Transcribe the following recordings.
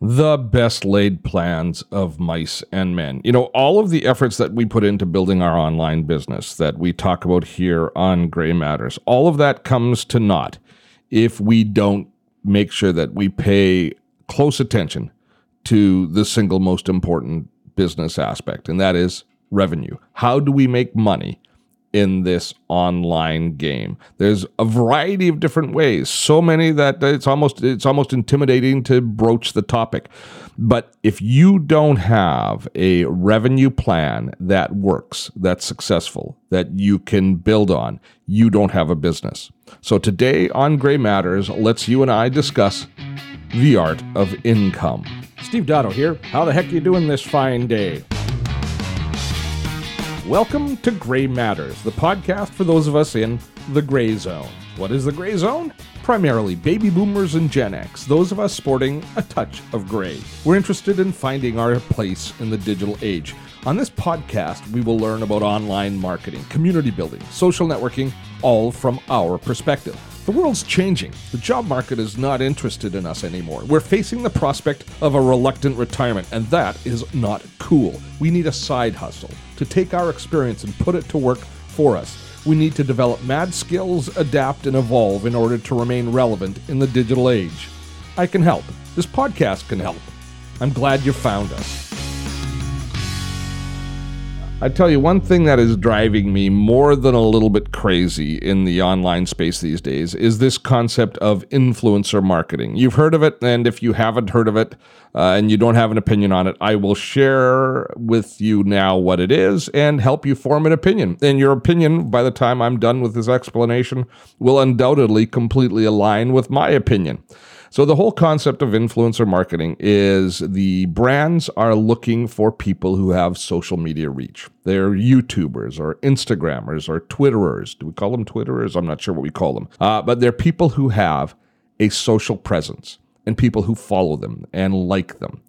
the best laid plans of mice and men. You know, all of the efforts that we put into building our online business that we talk about here on Gray Matters, all of that comes to naught if we don't make sure that we pay close attention to the single most important business aspect, and that is revenue. How do we make money in this online game. There's a variety of different ways, so many that it's almost it's almost intimidating to broach the topic. But if you don't have a revenue plan that works, that's successful, that you can build on, you don't have a business. So today on Gray Matters, let's you and I discuss the art of income. Steve Dotto here. How the heck are you doing this fine day? Welcome to Gray Matters, the podcast for those of us in the gray zone. What is the gray zone? Primarily baby boomers and Gen X, those of us sporting a touch of gray. We're interested in finding our place in the digital age. On this podcast, we will learn about online marketing, community building, social networking, all from our perspective. The world's changing. The job market is not interested in us anymore. We're facing the prospect of a reluctant retirement, and that is not cool. We need a side hustle to take our experience and put it to work for us. We need to develop mad skills, adapt, and evolve in order to remain relevant in the digital age. I can help. This podcast can help. I'm glad you found us. I tell you, one thing that is driving me more than a little bit crazy in the online space these days is this concept of influencer marketing. You've heard of it, and if you haven't heard of it uh, and you don't have an opinion on it, I will share with you now what it is and help you form an opinion. And your opinion, by the time I'm done with this explanation, will undoubtedly completely align with my opinion. So the whole concept of influencer marketing is the brands are looking for people who have social media reach. They're YouTubers or Instagrammers or Twitterers. Do we call them Twitterers? I'm not sure what we call them. Uh, but they're people who have a social presence and people who follow them and like them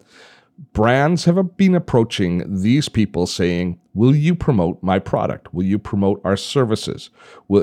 brands have been approaching these people saying, Will you promote my product? Will you promote our services?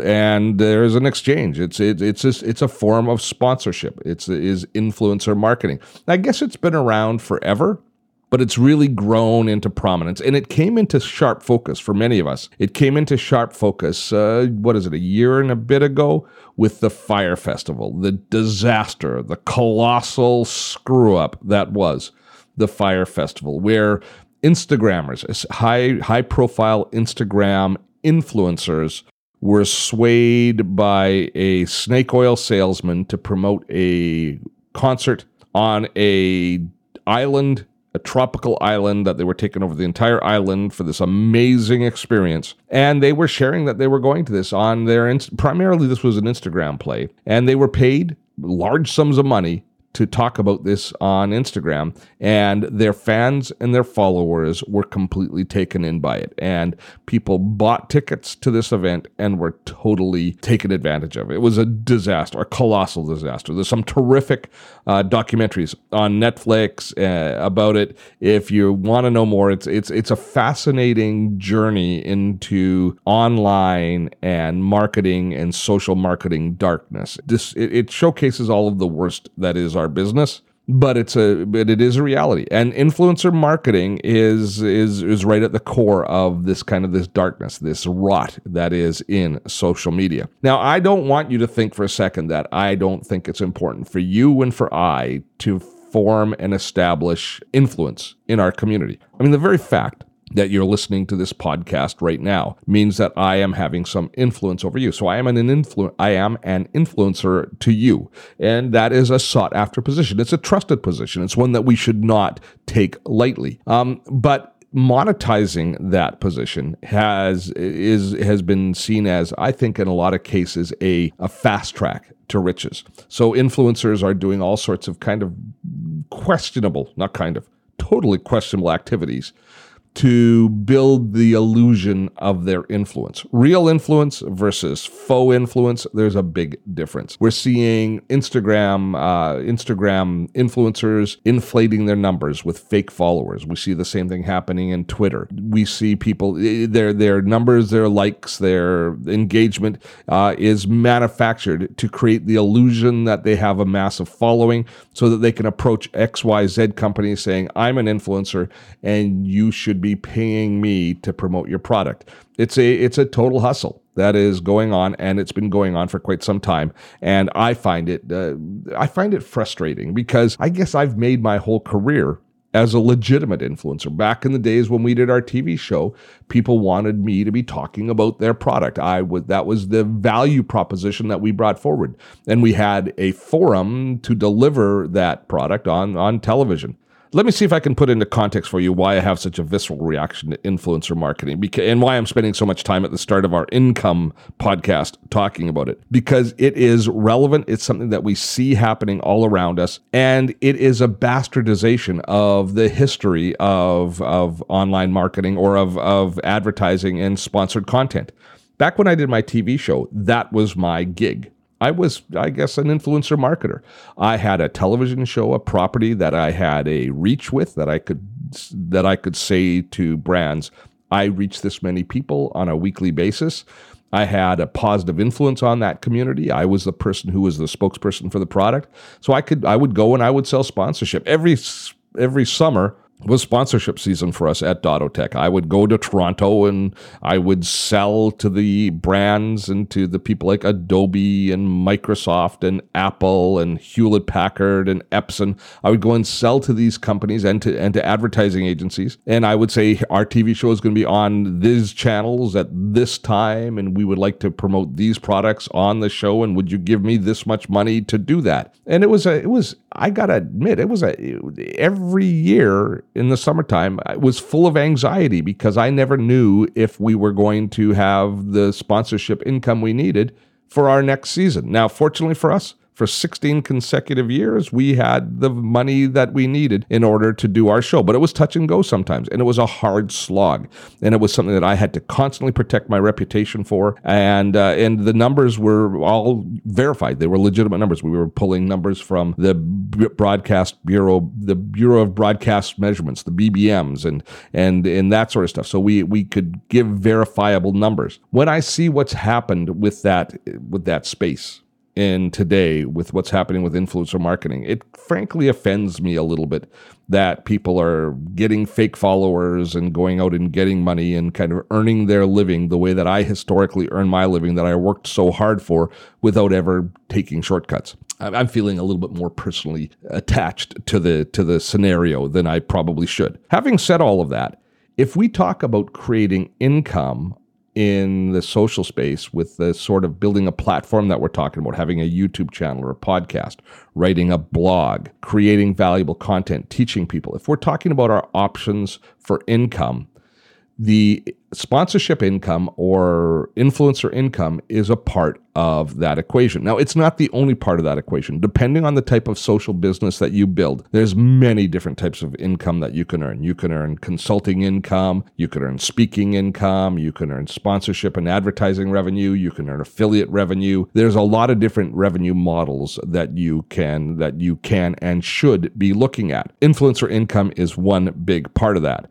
and there's an exchange. It's it, it's just, it's a form of sponsorship. It's is influencer marketing. I guess it's been around forever, but it's really grown into prominence and it came into sharp focus for many of us. It came into sharp focus, uh, what is it, a year and a bit ago with the Fyre Festival, the disaster, the colossal screw up that was the Fyre Festival, where Instagrammers, high high profile Instagram influencers, were swayed by a snake oil salesman to promote a concert on a island a tropical island that they were taking over the entire island for this amazing experience. And they were sharing that they were going to this on their, primarily this was an Instagram play. And they were paid large sums of money to talk about this on Instagram, and their fans and their followers were completely taken in by it. And people bought tickets to this event and were totally taken advantage of. It was a disaster, a colossal disaster. There's some terrific uh, documentaries on Netflix uh, about it. If you want to know more, it's it's it's a fascinating journey into online and marketing and social marketing darkness. This it, it showcases all of the worst that is our business but it's a but it is a reality. And influencer marketing is is is right at the core of this kind of this darkness this rot that is in social media. Now i don't want you to think for a second that i don't think it's important for you and for i to form and establish influence in our community. I mean the very fact that you're listening to this podcast right now means that I am having some influence over you. So I am an influ- I am an influencer to you. And that is a sought after position. It's a trusted position. It's one that we should not take lightly. Um, but monetizing that position has is has been seen as I think in a lot of cases a, a fast track to riches. So influencers are doing all sorts of kind of questionable, not kind of, totally questionable activities to build the illusion of their influence. Real influence versus faux influence, there's a big difference. We're seeing Instagram uh, Instagram influencers inflating their numbers with fake followers. We see the same thing happening in Twitter. We see people eh, their their numbers, their likes, their engagement uh, is manufactured to create the illusion that they have a massive following, so that they can approach X Y Z companies saying, "I'm an influencer, and you should be." be paying me to promote your product. It's a it's a total hustle that is going on and it's been going on for quite some time and I find it uh, I find it frustrating because I guess I've made my whole career as a legitimate influencer. Back in the days when we did our TV show, people wanted me to be talking about their product. I would that was the value proposition that we brought forward. And we had a forum to deliver that product on on television. Let me see if I can put into context for you why I have such a visceral reaction to influencer marketing and why I'm spending so much time at the start of our income podcast talking about it. Because it is relevant, it's something that we see happening all around us, and it is a bastardization of the history of, of online marketing or of, of advertising and sponsored content. Back when I did my TV show, that was my gig. I was, I guess, an influencer marketer. I had a television show, a property that I had a reach with that I could that I could say to brands, I reach this many people on a weekly basis. I had a positive influence on that community. I was the person who was the spokesperson for the product. So I could I would go and I would sell sponsorship every every summer was sponsorship season for us at Dottotech. I would go to Toronto and I would sell to the brands and to the people like Adobe and Microsoft and Apple and Hewlett Packard and Epson. I would go and sell to these companies and to and to advertising agencies. And I would say our TV show is going to be on these channels at this time and we would like to promote these products on the show and would you give me this much money to do that? And it was a it was I got to admit it was a every year in the summertime I was full of anxiety because I never knew if we were going to have the sponsorship income we needed for our next season. Now, fortunately for us, for 16 consecutive years, we had the money that we needed in order to do our show. But it was touch and go sometimes, and it was a hard slog. And it was something that I had to constantly protect my reputation for. And uh, and the numbers were all verified; they were legitimate numbers. We were pulling numbers from the Broadcast Bureau, the Bureau of Broadcast Measurements, the BBMs, and and and that sort of stuff. So we we could give verifiable numbers. When I see what's happened with that with that space in today with what's happening with influencer marketing. It frankly offends me a little bit that people are getting fake followers and going out and getting money and kind of earning their living the way that I historically earned my living that I worked so hard for without ever taking shortcuts. I'm feeling a little bit more personally attached to the to the scenario than I probably should. Having said all of that, if we talk about creating income in the social space with the sort of building a platform that we're talking about, having a YouTube channel or a podcast, writing a blog, creating valuable content, teaching people. If we're talking about our options for income, the sponsorship income or influencer income is a part of that equation. Now, it's not the only part of that equation. Depending on the type of social business that you build, there's many different types of income that you can earn. You can earn consulting income, you can earn speaking income, you can earn sponsorship and advertising revenue, you can earn affiliate revenue. There's a lot of different revenue models that you can that you can and should be looking at. Influencer income is one big part of that.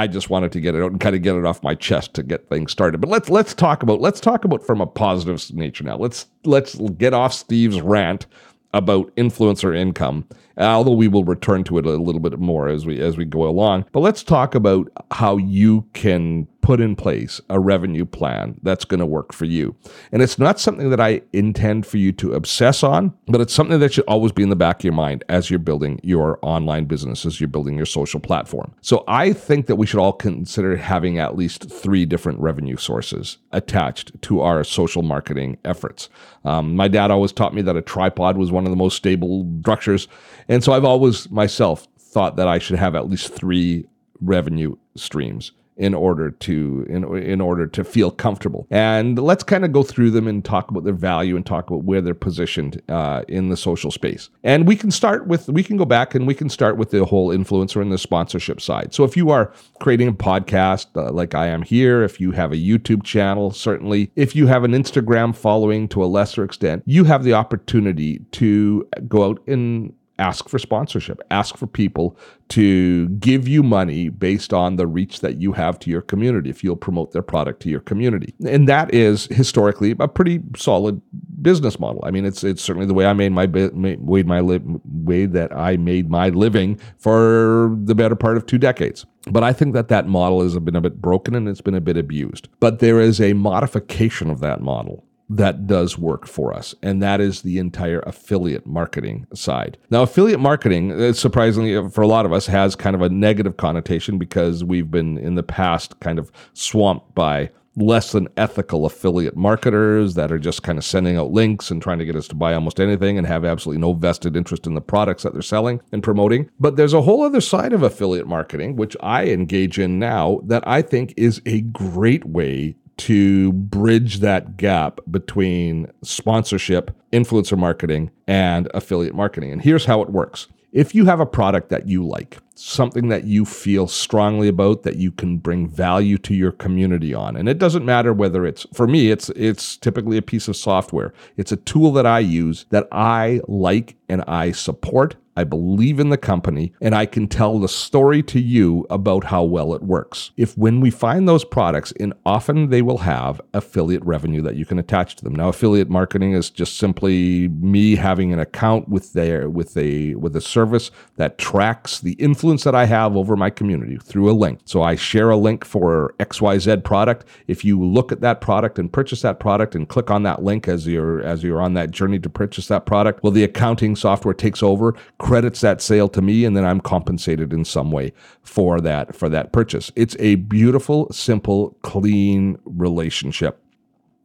I just wanted to get it out and kind of get it off my chest to get things started. But let's let's talk about let's talk about from a positive nature now. Let's let's get off Steve's rant about influencer income although we will return to it a little bit more as we as we go along. But let's talk about how you can put in place a revenue plan that's going to work for you. And it's not something that I intend for you to obsess on, but it's something that should always be in the back of your mind as you're building your online business, as you're building your social platform. So I think that we should all consider having at least three different revenue sources attached to our social marketing efforts. Um, my dad always taught me that a tripod was one of the most stable structures and so I've always myself thought that I should have at least three revenue streams in order to in, in order to feel comfortable. And let's kind of go through them and talk about their value and talk about where they're positioned uh, in the social space. And we can start with we can go back and we can start with the whole influencer and the sponsorship side. So if you are creating a podcast uh, like I am here, if you have a YouTube channel, certainly if you have an Instagram following to a lesser extent, you have the opportunity to go out and ask for sponsorship, ask for people to give you money based on the reach that you have to your community if you'll promote their product to your community. And that is historically a pretty solid business model. I mean, it's it's certainly the way I made my way my li- way that I made my living for the better part of two decades. But I think that that model has been a bit broken and it's been a bit abused. But there is a modification of that model that does work for us, and that is the entire affiliate marketing side. Now, affiliate marketing, uh, surprisingly uh, for a lot of us, has kind of a negative connotation because we've been in the past kind of swamped by less than ethical affiliate marketers that are just kind of sending out links and trying to get us to buy almost anything and have absolutely no vested interest in the products that they're selling and promoting. But there's a whole other side of affiliate marketing, which I engage in now, that I think is a great way to bridge that gap between sponsorship, influencer marketing, and affiliate marketing. And here's how it works. If you have a product that you like, something that you feel strongly about that you can bring value to your community on, and it doesn't matter whether it's for me it's it's typically a piece of software. It's a tool that I use that I like and I support I believe in the company, and I can tell the story to you about how well it works. If when we find those products, and often they will have affiliate revenue that you can attach to them. Now, affiliate marketing is just simply me having an account with their with a with a service that tracks the influence that I have over my community through a link. So I share a link for XYZ product. If you look at that product and purchase that product and click on that link as you're as you're on that journey to purchase that product, well, the accounting software takes over credits that sale to me and then I'm compensated in some way for that for that purchase. It's a beautiful, simple, clean relationship.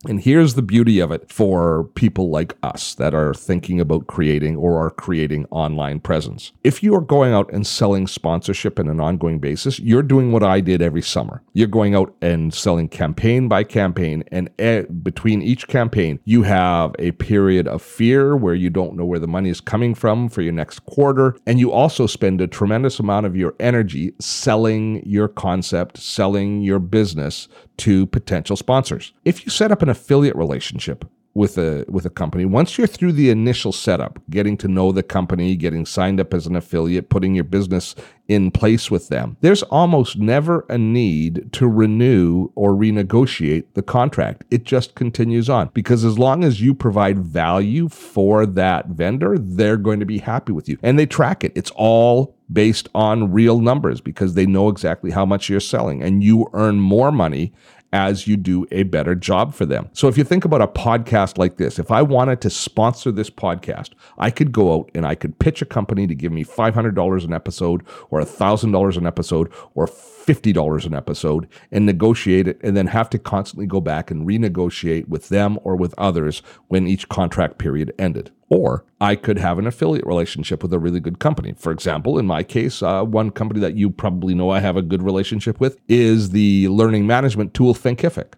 And here's the beauty of it for people like us that are thinking about creating or are creating online presence. If you are going out and selling sponsorship in an ongoing basis, you're doing what I did every summer. You're going out and selling campaign by campaign, and between each campaign, you have a period of fear where you don't know where the money is coming from for your next quarter. And you also spend a tremendous amount of your energy selling your concept, selling your business to potential sponsors. If you set up an affiliate relationship with a with a company. Once you're through the initial setup getting to know the company getting signed up as an affiliate putting your business in place with them there's almost never a need to renew or renegotiate the contract. It just continues on because as long as you provide value for that vendor they're going to be happy with you. And they track it. It's all based on real numbers because they know exactly how much you're selling and you earn more money as you do a better job for them. So if you think about a podcast like this, if I wanted to sponsor this podcast, I could go out and I could pitch a company to give me $500 an episode or $1,000 an episode or $50 an episode and negotiate it and then have to constantly go back and renegotiate with them or with others when each contract period ended. Or I could have an affiliate relationship with a really good company. For example, in my case, uh, one company that you probably know I have a good relationship with is the learning management tool Thinkific.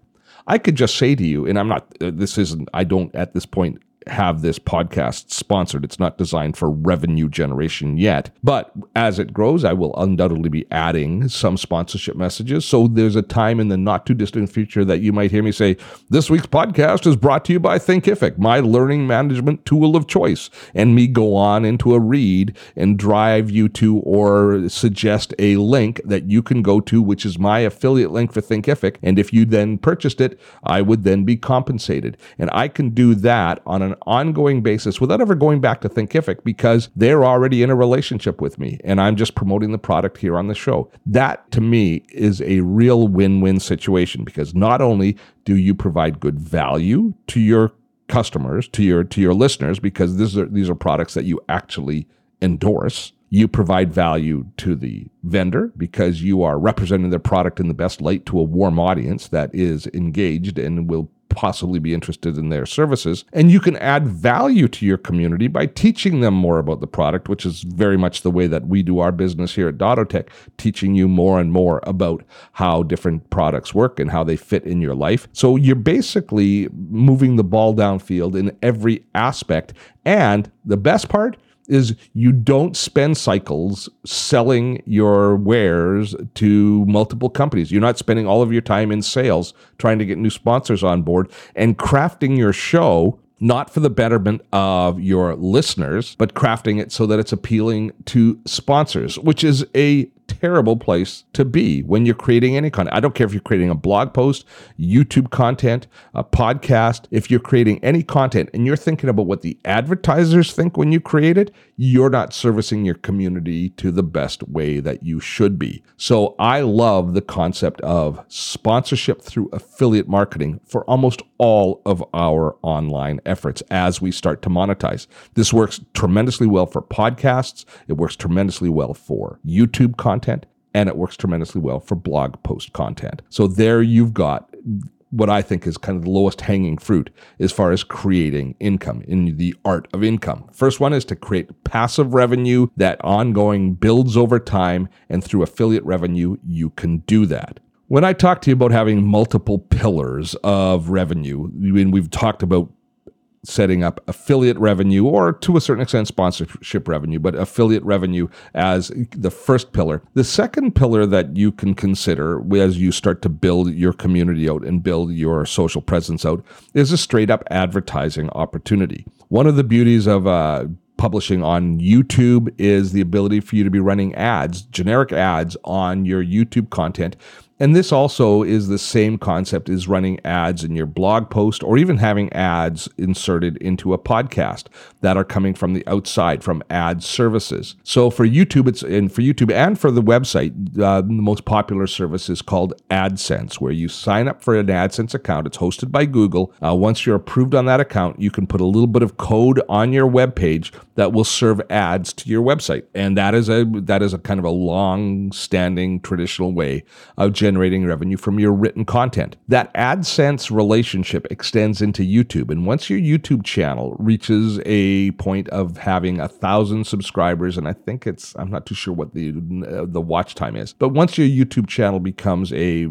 I could just say to you, and I'm not, uh, this isn't, I don't at this point have this podcast sponsored. It's not designed for revenue generation yet. But as it grows, I will undoubtedly be adding some sponsorship messages. So there's a time in the not too distant future that you might hear me say, This week's podcast is brought to you by Thinkific, my learning management tool of choice. And me go on into a read and drive you to or suggest a link that you can go to, which is my affiliate link for Thinkific. And if you then purchased it, I would then be compensated. And I can do that on an ongoing basis without ever going back to Thinkific because they're already in a relationship with me and I'm just promoting the product here on the show. That to me is a real win win situation because not only do you provide good value to your customers, to your to your listeners, because these are these are products that you actually endorse. You provide value to the vendor because you are representing their product in the best light to a warm audience that is engaged and will possibly be interested in their services. And you can add value to your community by teaching them more about the product, which is very much the way that we do our business here at Dottotech, teaching you more and more about how different products work and how they fit in your life. So you're basically moving the ball downfield in every aspect. And the best part, is you don't spend cycles selling your wares to multiple companies. You're not spending all of your time in sales trying to get new sponsors on board and crafting your show not for the betterment of your listeners, but crafting it so that it's appealing to sponsors, which is a terrible place to be when you're creating any content. I don't care if you're creating a blog post, YouTube content, a podcast, if you're creating any content and you're thinking about what the advertisers think when you create it, you're not servicing your community to the best way that you should be. So I love the concept of sponsorship through affiliate marketing for almost all of our online efforts as we start to monetize. This works tremendously well for podcasts. It works tremendously well for YouTube content and it works tremendously well for blog post content. So there you've got what I think is kind of the lowest hanging fruit as far as creating income in the art of income. First one is to create passive revenue that ongoing builds over time, and through affiliate revenue, you can do that. When I talk to you about having multiple pillars of revenue, I mean, we've talked about setting up affiliate revenue or to a certain extent sponsorship revenue, but affiliate revenue as the first pillar. The second pillar that you can consider as you start to build your community out and build your social presence out is a straight up advertising opportunity. One of the beauties of uh, publishing on YouTube is the ability for you to be running ads, generic ads on your YouTube content and this also is the same concept as running ads in your blog post or even having ads inserted into a podcast that are coming from the outside from ad services. So for YouTube, it's and for YouTube and for the website, uh, the most popular service is called AdSense, where you sign up for an AdSense account. It's hosted by Google. Uh, once you're approved on that account, you can put a little bit of code on your web page that will serve ads to your website, and that is a that is a kind of a long-standing traditional way of generating revenue from your written content. That AdSense relationship extends into YouTube. And once your YouTube channel reaches a point of having a thousand subscribers, and I think it's, I'm not too sure what the, uh, the watch time is, but once your YouTube channel becomes a,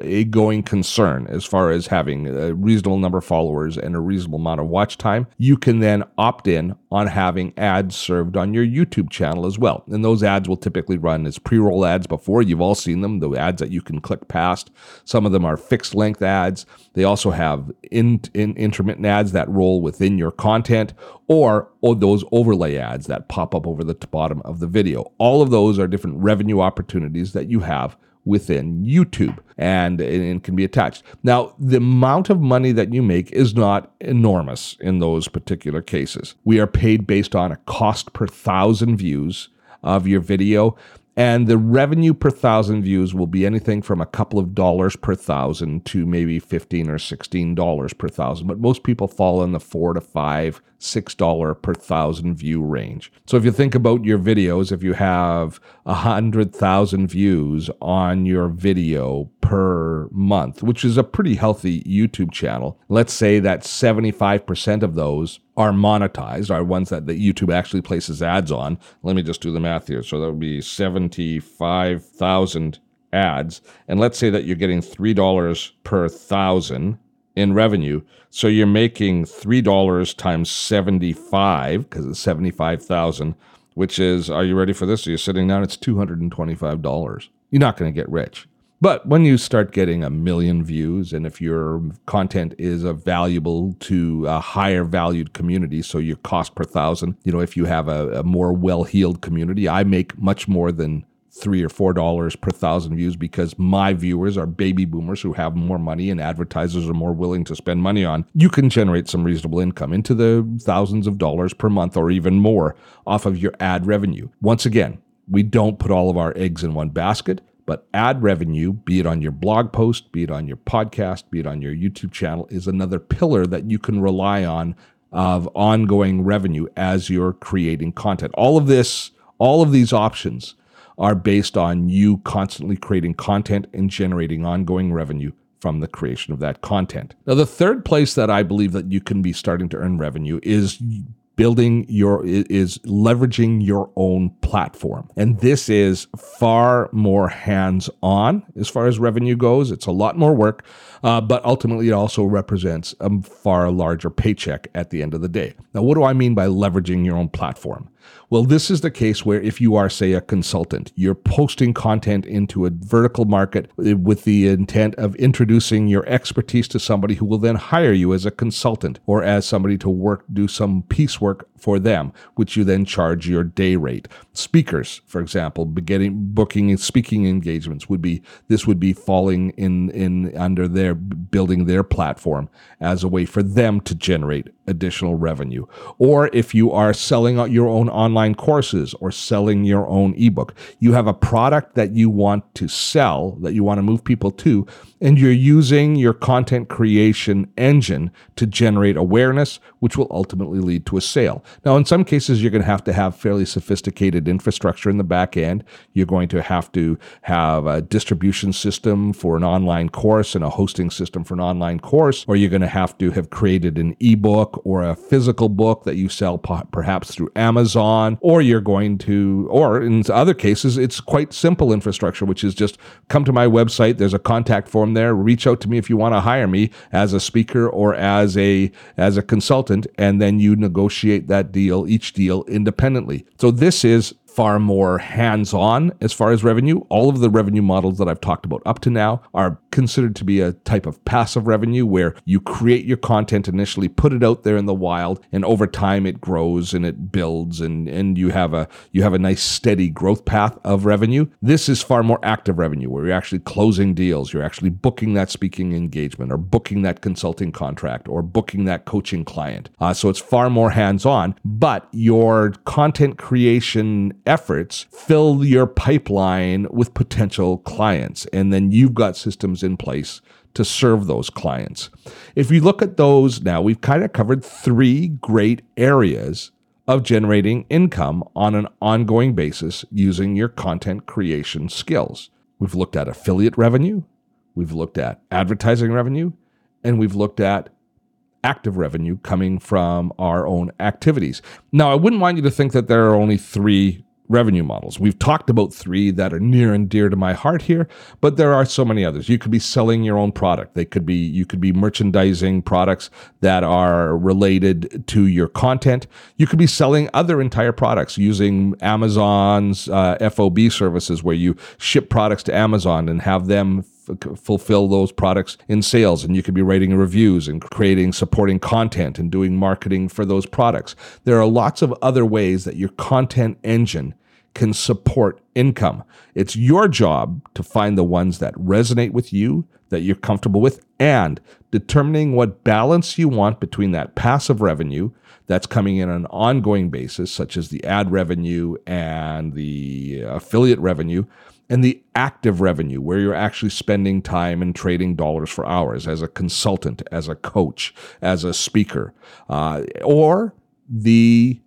a going concern as far as having a reasonable number of followers and a reasonable amount of watch time, you can then opt in on having ads served on your YouTube channel as well. And those ads will typically run as pre roll ads before. You've all seen them, the ads that you can click past. Some of them are fixed length ads. They also have in, in intermittent ads that roll within your content or, or those overlay ads that pop up over the bottom of the video. All of those are different revenue opportunities that you have within YouTube and it can be attached. Now, the amount of money that you make is not enormous in those particular cases. We are paid based on a cost per thousand views of your video. And the revenue per thousand views will be anything from a couple of dollars per thousand to maybe 15 or $16 per thousand. But most people fall in the four to five, six dollar per thousand view range. So if you think about your videos, if you have a hundred thousand views on your video per month, which is a pretty healthy YouTube channel, let's say that 75% of those are monetized, are ones that the YouTube actually places ads on. Let me just do the math here. So that would be 75,000 ads. And let's say that you're getting $3 per thousand in revenue. So you're making $3 times 75 because it's 75,000, which is, are you ready for this? So you're sitting down, it's $225. You're not going to get rich. But when you start getting a million views, and if your content is valuable to a higher valued community, so your cost per thousand, you know, if you have a, a more well heeled community, I make much more than three or four dollars per thousand views because my viewers are baby boomers who have more money and advertisers are more willing to spend money on, you can generate some reasonable income into the thousands of dollars per month or even more off of your ad revenue. Once again, we don't put all of our eggs in one basket. But ad revenue, be it on your blog post, be it on your podcast, be it on your YouTube channel, is another pillar that you can rely on of ongoing revenue as you're creating content. All of this, all of these options are based on you constantly creating content and generating ongoing revenue from the creation of that content. Now, the third place that I believe that you can be starting to earn revenue is building your is leveraging your own platform. And this is far more hands on as far as revenue goes. It's a lot more work uh, but ultimately it also represents a far larger paycheck at the end of the day. Now what do i mean by leveraging your own platform well, this is the case where if you are, say, a consultant, you're posting content into a vertical market eh, with the intent of introducing your expertise to somebody who will then hire you as a consultant or as somebody to work, do some piecework for them, which you then charge your day rate. Speakers, for example, beginning booking and speaking engagements would be this would be falling in in under their building their platform as a way for them to generate additional revenue. Or if you are selling out your own online courses or selling your own ebook, you have a product that you want to sell, that you want to move people to, and you're using your content creation engine to generate awareness, which will ultimately lead to a sale. Now, in some cases, you're going to have to have fairly sophisticated infrastructure in the back end. You're going to have to have a distribution system for an online course and a hosting system for an online course, or you're going to have to have created an ebook or a physical book that you sell perhaps through Amazon, or you're going to, or in other cases, it's quite simple infrastructure, which is just come to my website. There's a contact form there. Reach out to me if you want to hire me as a speaker or as a as a consultant, and then you negotiate that deal, each deal independently. So this is far more hands on as far as revenue. All of the revenue models that I've talked about up to now are considered to be a type of passive revenue where you create your content initially, put it out there in the wild, and over time it grows and it builds and, and you have a you have a nice steady growth path of revenue. This is far more active revenue where you're actually closing deals, you're actually booking that speaking engagement or booking that consulting contract or booking that coaching client. Uh, so it's far more hands on, but your content creation efforts fill your pipeline with potential clients. And then you've got systems in place to serve those clients. If you look at those now, we've kind of covered three great areas of generating income on an ongoing basis using your content creation skills. We've looked at affiliate revenue, we've looked at advertising revenue, and we've looked at active revenue coming from our own activities. Now, I wouldn't want you to think that there are only three revenue models. We've talked about three that are near and dear to my heart here, but there are so many others. You could be selling your own product. They could be you could be merchandising products that are related to your content. You could be selling other entire products using Amazon's uh, FOB services where you ship products to Amazon and have them fulfill those products in sales and you could be writing reviews and creating supporting content and doing marketing for those products there are lots of other ways that your content engine can support income. It's your job to find the ones that resonate with you, that you're comfortable with, and determining what balance you want between that passive revenue that's coming in on an ongoing basis, such as the ad revenue and the affiliate revenue, and the active revenue, where you're actually spending time and trading dollars for hours as a consultant, as a coach, as a speaker, uh, or the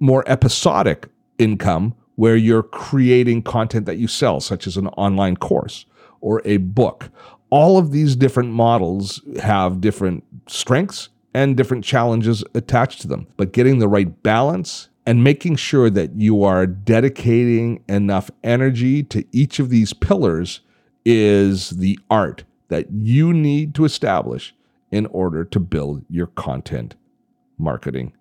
more episodic income where you're creating content that you sell, such as an online course or a book. All of these different models have different strengths and different challenges attached to them. But getting the right balance and making sure that you are dedicating enough energy to each of these pillars is the art that you need to establish in order to build your content marketing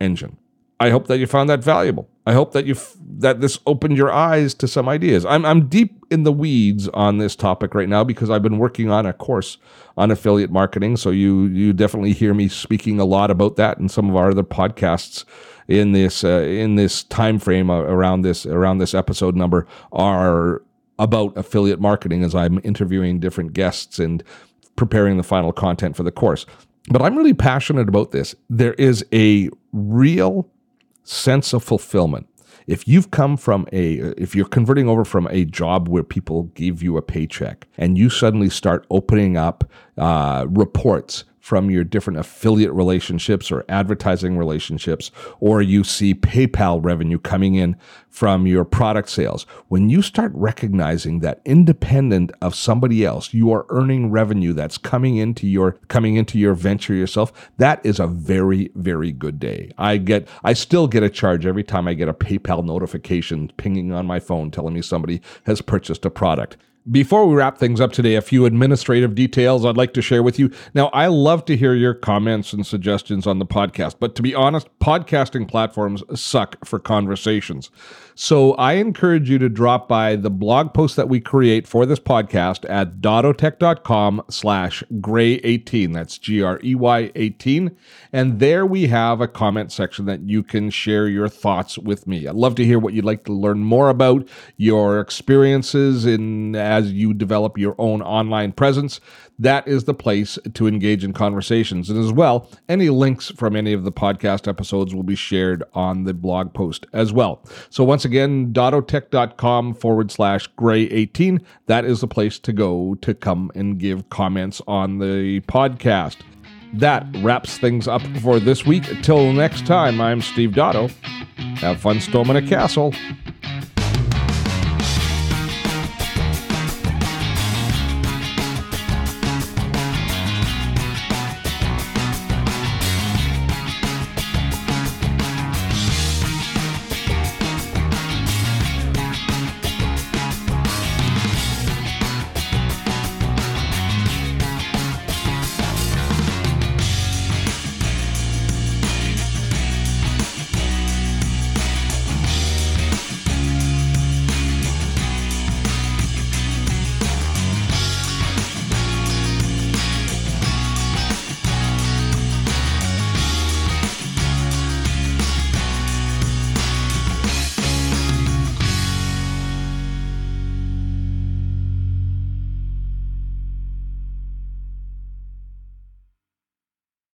engine. I hope that you found that valuable. I hope that you that this opened your eyes to some ideas. I'm I'm deep in the weeds on this topic right now because I've been working on a course on affiliate marketing. So you you definitely hear me speaking a lot about that in some of our other podcasts in this uh, in this time frame uh, around this around this episode number are about affiliate marketing as I'm interviewing different guests and preparing the final content for the course. But I'm really passionate about this. There is a real sense of fulfillment. If you've come from a, if you're converting over from a job where people give you a paycheck and you suddenly start opening up uh, reports from your different affiliate relationships or advertising relationships, or you see PayPal revenue coming in from your product sales. When you start recognizing that independent of somebody else, you are earning revenue that's coming into your coming into your venture yourself, that is a very very good day. I get I still get a charge every time I get a PayPal notification pinging on my phone telling me somebody has purchased a product. Before we wrap things up today, a few administrative details I'd like to share with you. Now, I love to hear your comments and suggestions on the podcast, but to be honest, podcasting platforms suck for conversations. So I encourage you to drop by the blog post that we create for this podcast at dottotech.com slash grey18. That's G-R-E-Y 18. And there we have a comment section that you can share your thoughts with me. I'd love to hear what you'd like to learn more about, your experiences in as you develop your own online presence that is the place to engage in conversations. And as well, any links from any of the podcast episodes will be shared on the blog post as well. So once again, dottotech.com forward slash gray 18. That is the place to go to come and give comments on the podcast. That wraps things up for this week. Till next time, I'm Steve Dotto. Have fun storming a castle.